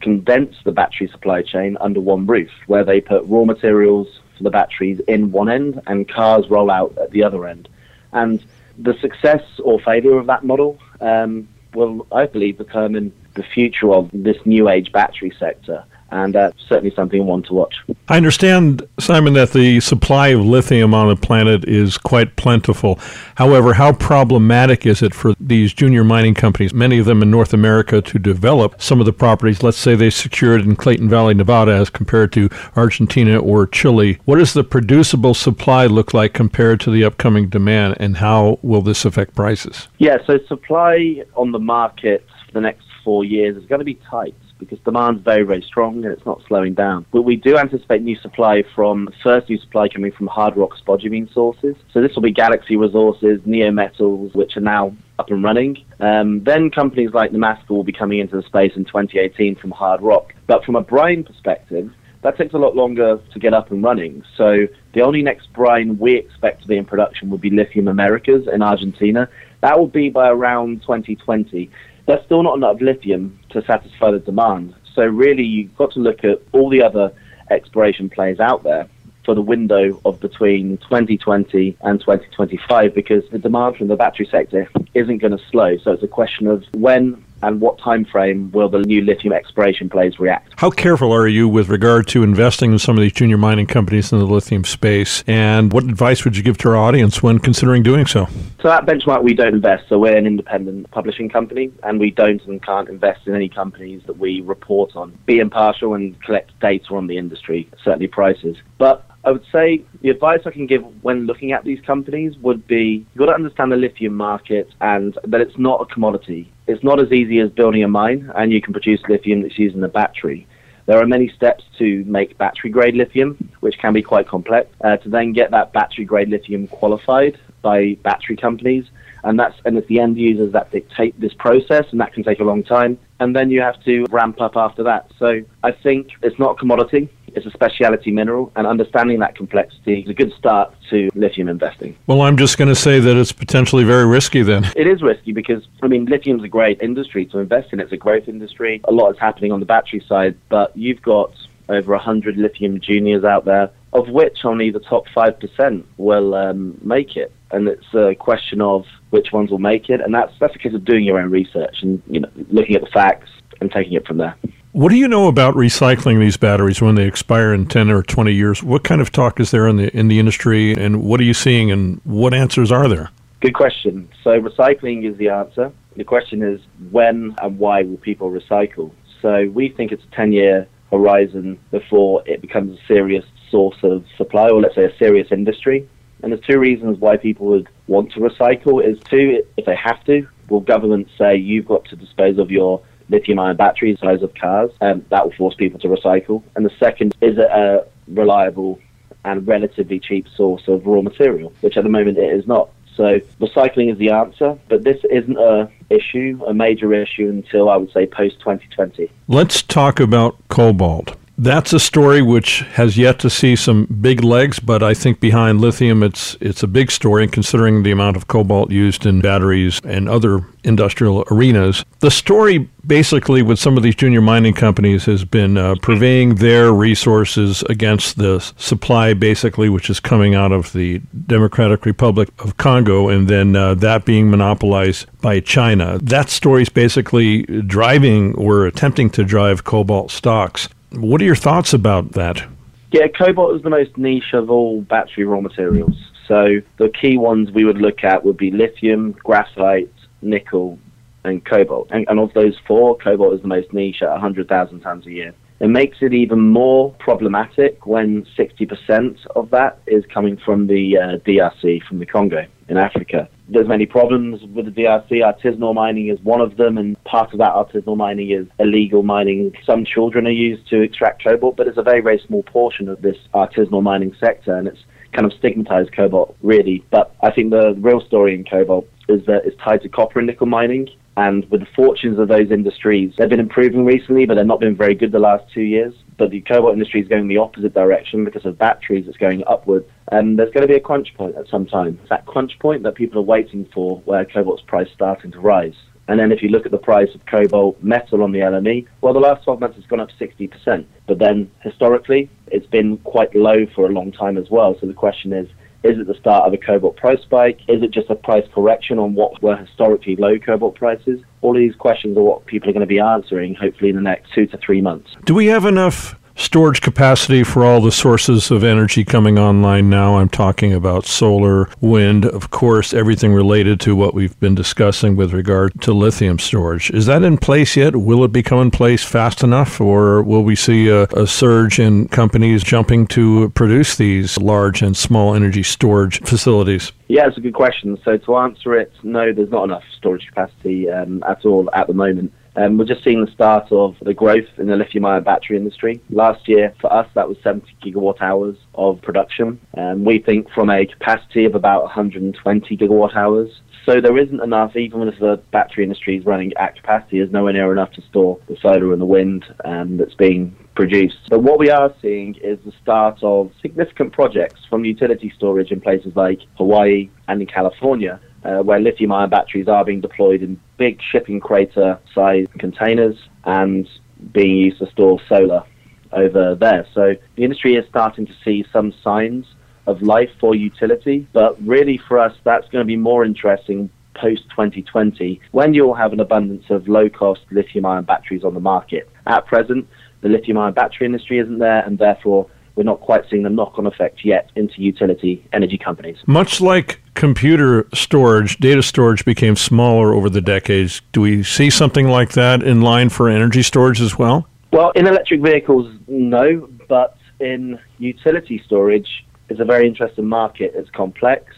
I: condense the battery supply chain under one roof, where they put raw materials for the batteries in one end and cars roll out at the other end. And the success or failure of that model um, will, I believe, determine the future of this new age battery sector and uh, certainly something one to watch.
B: I understand, Simon, that the supply of lithium on the planet is quite plentiful. However, how problematic is it for these junior mining companies, many of them in North America, to develop some of the properties, let's say they secured in Clayton Valley, Nevada, as compared to Argentina or Chile? What does the producible supply look like compared to the upcoming demand, and how will this affect prices?
I: Yeah, so supply on the market for the next four years is going to be tight because demand's very, very strong and it's not slowing down. But we do anticipate new supply from, first new supply coming from hard rock spodumene sources. So this will be Galaxy Resources, Neometals, which are now up and running. Um, then companies like Nemaska will be coming into the space in 2018 from hard rock. But from a brine perspective, that takes a lot longer to get up and running. So the only next brine we expect to be in production would be Lithium Americas in Argentina. That will be by around 2020 there's still not enough lithium to satisfy the demand. So really, you've got to look at all the other exploration plays out there for the window of between 2020 and 2025 because the demand from the battery sector isn't going to slow. So it's a question of when and what time frame will the new lithium exploration plays react?
B: How careful are you with regard to investing in some of these junior mining companies in the lithium space? And what advice would you give to our audience when considering doing so?
I: So at Benchmark, we don't invest. So we're an independent publishing company, and we don't and can't invest in any companies that we report on. Be impartial and collect data on the industry, certainly prices. But I would say the advice I can give when looking at these companies would be you've got to understand the lithium market and that it's not a commodity. It's not as easy as building a mine and you can produce lithium that's used in a battery. There are many steps to make battery grade lithium, which can be quite complex, uh, to then get that battery grade lithium qualified by battery companies. And that's and it's the end users that dictate this process, and that can take a long time. And then you have to ramp up after that. So I think it's not a commodity. It's a specialty mineral, and understanding that complexity is a good start to lithium investing.
B: Well, I'm just going to say that it's potentially very risky then.
I: It is risky because, I mean, lithium's a great industry to invest in. It's a growth industry. A lot is happening on the battery side, but you've got over 100 lithium juniors out there, of which only the top 5% will um, make it. And it's a question of which ones will make it, and that's, that's a case of doing your own research and you know looking at the facts and taking it from there.
B: What do you know about recycling these batteries when they expire in 10 or 20 years? What kind of talk is there in the in the industry and what are you seeing and what answers are there?
I: Good question. So recycling is the answer. The question is when and why will people recycle? So we think it's a 10-year horizon before it becomes a serious source of supply or let's say a serious industry. And there's two reasons why people would want to recycle is two, if they have to, will governments say you've got to dispose of your lithium ion batteries, size of cars, and that will force people to recycle. And the second is a reliable and relatively cheap source of raw material, which at the moment it is not. So recycling is the answer, but this isn't a issue, a major issue until I would say post 2020.
B: Let's talk about cobalt. That's a story which has yet to see some big legs, but I think behind lithium, it's it's a big story considering the amount of cobalt used in batteries and other industrial arenas. The story, basically, with some of these junior mining companies, has been uh, purveying their resources against the supply, basically, which is coming out of the Democratic Republic of Congo, and then uh, that being monopolized by China. That story is basically driving or attempting to drive cobalt stocks. What are your thoughts about that?
I: Yeah, cobalt is the most niche of all battery raw materials. So the key ones we would look at would be lithium, graphite, nickel, and cobalt. And, and of those four, cobalt is the most niche at 100,000 tons a year. It makes it even more problematic when 60% of that is coming from the uh, DRC, from the Congo in Africa. There's many problems with the DRC. Artisanal mining is one of them, and part of that artisanal mining is illegal mining. Some children are used to extract cobalt, but it's a very, very small portion of this artisanal mining sector, and it's kind of stigmatized cobalt, really. But I think the real story in cobalt is that it's tied to copper and nickel mining, And with the fortunes of those industries, they've been improving recently, but they've not been very good the last two years. But the cobalt industry is going the opposite direction because of batteries. It's going upward. And there's going to be a crunch point at some time. It's that crunch point that people are waiting for where cobalt's price starting to rise. And then if you look at the price of cobalt metal on the LME, well, the last 12 months has gone up 60%. But then historically, it's been quite low for a long time as well. So the question is, is it the start of a cobalt price spike? Is it just a price correction on what were historically low cobalt prices? All of these questions are what people are going to be answering, hopefully, in the next two to three months.
B: Do we have enough storage capacity for all the sources of energy coming online now. I'm talking about solar, wind, of course, everything related to what we've been discussing with regard to lithium storage. Is that in place yet? Will it become in place fast enough, or will we see a, a surge in companies jumping to produce these large and small energy storage facilities?
I: Yeah, it's a good question. So to answer it, no, there's not enough storage capacity um, at all at the moment. Um, we're just seeing the start of the growth in the lithium ion battery industry. Last year, for us, that was 70 gigawatt hours of production. Um, we think from a capacity of about 120 gigawatt hours. So there isn't enough, even if the battery industry is running at capacity, there's nowhere near enough to store the solar and the wind um, that's being produced. But what we are seeing is the start of significant projects from utility storage in places like Hawaii and in California uh, where lithium ion batteries are being deployed in big shipping crater sized containers and being used to store solar over there. So the industry is starting to see some signs of life for utility, but really for us, that's going to be more interesting post 2020 when you'll have an abundance of low cost lithium ion batteries on the market. At present, the lithium ion battery industry isn't there, and therefore we're not quite seeing the knock on effect yet into utility energy companies.
B: Much like computer storage, data storage became smaller over the decades. Do we see something like that in line for energy storage as well?
I: Well, in electric vehicles, no, but in utility storage, it's a very interesting market. It's complex.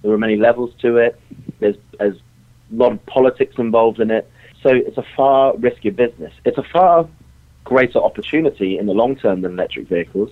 I: There are many levels to it. There's, there's a lot of politics involved in it. So it's a far riskier business. It's a far greater opportunity in the long term than electric vehicles.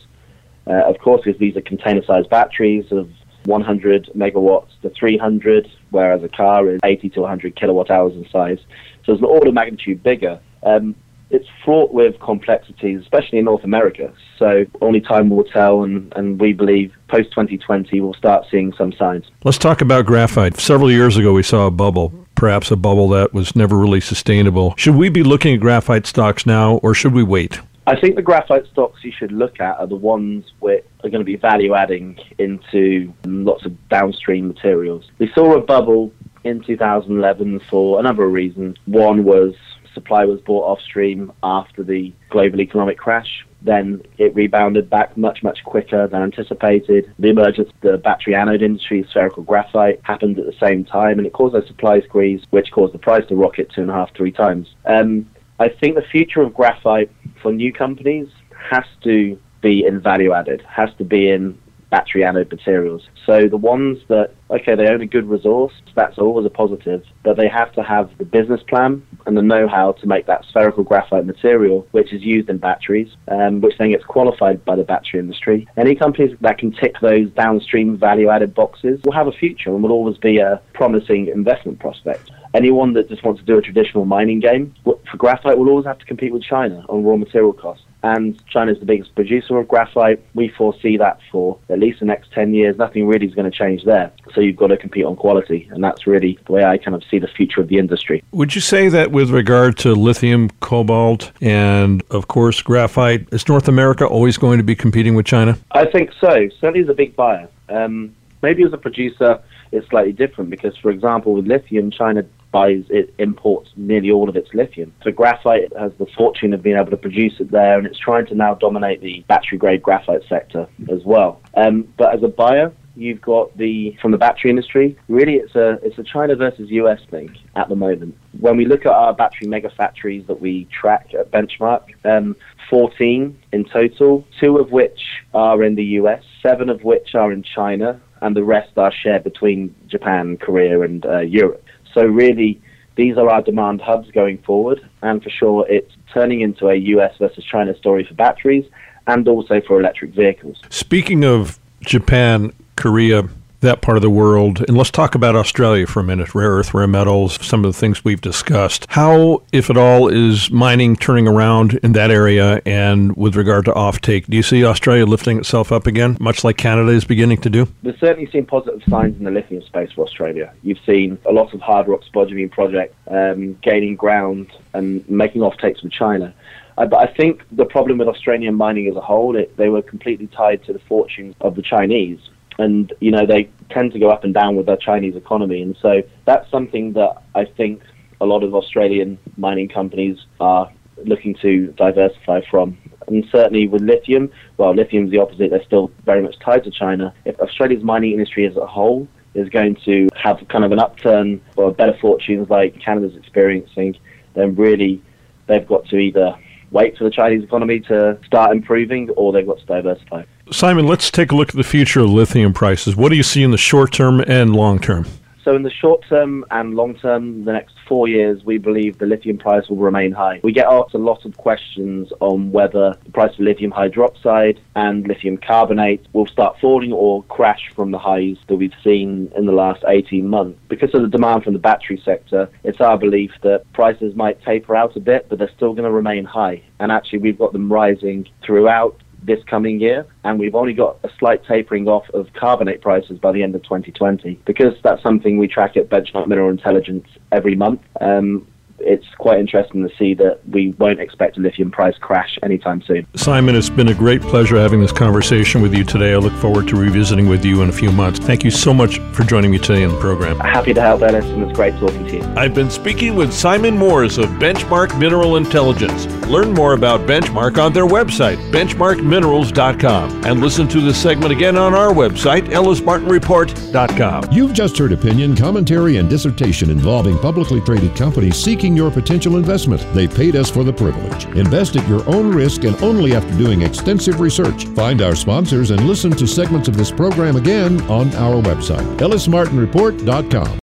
I: Uh, of course, because these are container-sized batteries of 100 megawatts to 300, whereas a car is 80 to 100 kilowatt hours in size. So it's an order of magnitude bigger. Um, it's fraught with complexities, especially in North America. So only time will tell, and, and we believe post 2020 we'll start seeing some signs.
B: Let's talk about graphite. Several years ago, we saw a bubble, perhaps a bubble that was never really sustainable. Should we be looking at graphite stocks now, or should we wait?
I: I think the graphite stocks you should look at are the ones which are going to be value adding into lots of downstream materials. We saw a bubble in 2011 for a number of reasons. One was supply was bought off stream after the global economic crash. Then it rebounded back much, much quicker than anticipated. The emergence of the battery anode industry, spherical graphite, happened at the same time, and it caused a supply squeeze, which caused the price to rocket two and a half, three times. Um, I think the future of graphite for new companies has to be in value added, has to be in battery anode materials. So the ones that, okay, they own a good resource, that's always a positive, but they have to have the business plan and the know-how to make that spherical graphite material, which is used in batteries, um, which then gets qualified by the battery industry. Any companies that can tick those downstream value-added boxes will have a future and will always be a promising investment prospect. Anyone that just wants to do a traditional mining game for graphite will always have to compete with China on raw material costs and China is the biggest producer of graphite. We foresee that for at least the next 10 years. Nothing really is going to change there. So you've got to compete on quality, and that's really the way I kind of see the future of the industry.
B: Would you say that with regard to lithium, cobalt, and of course graphite, is North America always going to be competing with China?
I: I think so. Certainly as a big buyer. Um, maybe as a producer, it's slightly different because, for example, with lithium, China buys it imports nearly all of its lithium. So graphite has the fortune of being able to produce it there, and it's trying to now dominate the battery grade graphite sector as well. Um, but as a buyer, you've got the from the battery industry. Really, it's a it's a China versus US thing at the moment. When we look at our battery mega factories that we track at Benchmark, um, 14 in total, two of which are in the US, seven of which are in China, and the rest are shared between Japan, Korea, and uh, Europe. So really, these are our demand hubs going forward, and for sure, it's turning into a US versus China story for batteries and also for electric vehicles.
B: Speaking of Japan, Korea, that part of the world. And let's talk about Australia for a minute rare earth, rare metals, some of the things we've discussed. How, if at all, is mining turning around in that area and with regard to offtake? Do you see Australia lifting itself up again, much like Canada is beginning to do?
I: We've certainly seen positive signs in the lithium space for Australia. You've seen a lot of hard rock spodumene projects um, gaining ground and making offtakes with China. Uh, but I think the problem with Australian mining as a whole, it, they were completely tied to the fortunes of the Chinese. And, you know, they tend to go up and down with the Chinese economy. And so that's something that I think a lot of Australian mining companies are looking to diversify from. And certainly with lithium, well, lithium's the opposite. They're still very much tied to China. If Australia's mining industry as a whole is going to have kind of an upturn or better fortunes like Canada's experiencing, then really they've got to either wait for the Chinese economy to start improving, or they've got to diversify.
B: Simon, let's take a look at the future of lithium prices. What do you see in the short term and long term?
I: So, in the short term and long term, the next four years, we believe the lithium price will remain high. We get asked a lot of questions on whether the price of lithium hydroxide and lithium carbonate will start falling or crash from the highs that we've seen in the last 18 months. Because of the demand from the battery sector, it's our belief that prices might taper out a bit, but they're still going to remain high. And actually, we've got them rising throughout this coming year, and we've only got a slight tapering off of carbonate prices by the end of 2020. Because that's something we track at Benchmark Mineral Intelligence every month, um, it's quite interesting to see that we won't expect a lithium price crash anytime soon.
B: Simon, it's been a great pleasure having this conversation with you today. I look forward to revisiting with you in a few months. Thank you so much for joining me today on the program.
I: Happy to help, Ellis, and it's great talking to you.
B: I've been speaking with Simon Moores of Benchmark Mineral Intelligence. Learn more about Benchmark on their website, benchmarkminerals.com, and listen to this segment again on our website, ellismartinreport.com.
A: You've just heard opinion, commentary, and dissertation involving publicly traded companies seeking your potential investment. They paid us for the privilege. Invest at your own risk and only after doing extensive research. Find our sponsors and listen to segments of this program again on our website, ellismartinreport.com.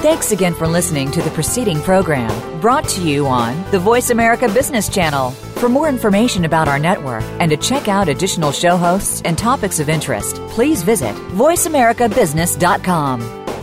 J: Thanks again for listening to the preceding program brought to you on the Voice America Business Channel. For more information about our network and to check out additional show hosts and topics of interest, please visit voiceamericabusiness.com.